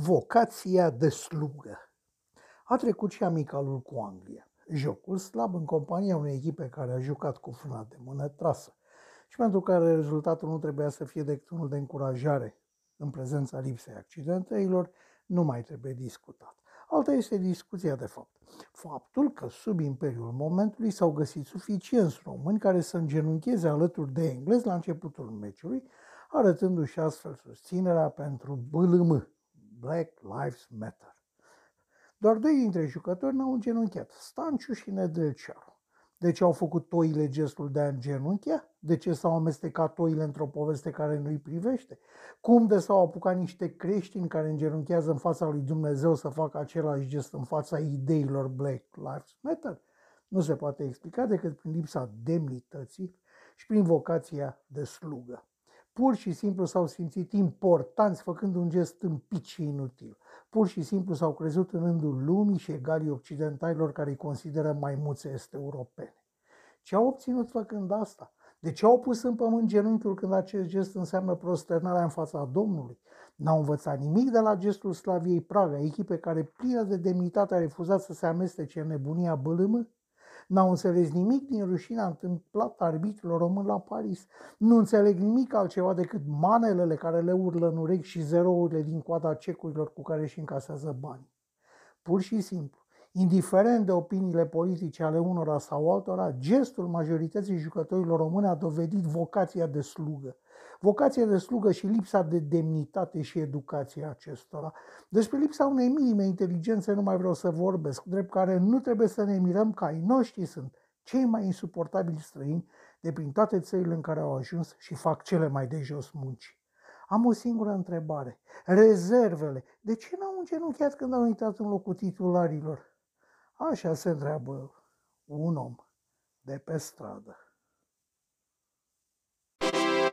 Vocația de slugă. A trecut și amicalul cu Anglia. Jocul slab în compania unei echipe care a jucat cu frâna de mână trasă și pentru care rezultatul nu trebuia să fie decât unul de încurajare în prezența lipsei accidentelor, nu mai trebuie discutat. Alta este discuția de fapt. Faptul că sub imperiul momentului s-au găsit suficienți români care să îngenuncheze alături de englezi la începutul meciului, arătându-și astfel susținerea pentru BLM, Black Lives Matter. Doar doi dintre jucători n-au îngenunchiat, Stanciu și Nedelcearu. De ce au făcut toile gestul de a îngenunchea? De ce s-au amestecat toile într-o poveste care nu-i privește? Cum de s-au apucat niște creștini care îngenunchează în fața lui Dumnezeu să facă același gest în fața ideilor Black Lives Matter? Nu se poate explica decât prin lipsa demnității și prin vocația de slugă pur și simplu s-au simțit importanți făcând un gest împit și inutil. Pur și simplu s-au crezut în rândul lumii și egalii occidentalilor care îi consideră maimuțe este europene. Ce au obținut făcând asta? De ce au pus în pământ genunchiul când acest gest înseamnă prosternarea în fața Domnului? N-au învățat nimic de la gestul Slaviei Praga, echipe care plină de demnitate a refuzat să se amestece în nebunia bălâmă? N-au înțeles nimic din rușinea întâmplată arbitrilor români la Paris. Nu înțeleg nimic altceva decât manelele care le urlă în urechi și zerourile din coada cecurilor cu care își încasează bani. Pur și simplu, indiferent de opiniile politice ale unora sau altora, gestul majorității jucătorilor români a dovedit vocația de slugă vocația de slugă și lipsa de demnitate și educație acestora. Despre lipsa unei minime inteligențe nu mai vreau să vorbesc, drept care nu trebuie să ne mirăm că ai noștri sunt cei mai insuportabili străini de prin toate țările în care au ajuns și fac cele mai de jos munci. Am o singură întrebare. Rezervele. De ce n-au îngenunchiat când au intrat în locul titularilor? Așa se întreabă un om de pe stradă.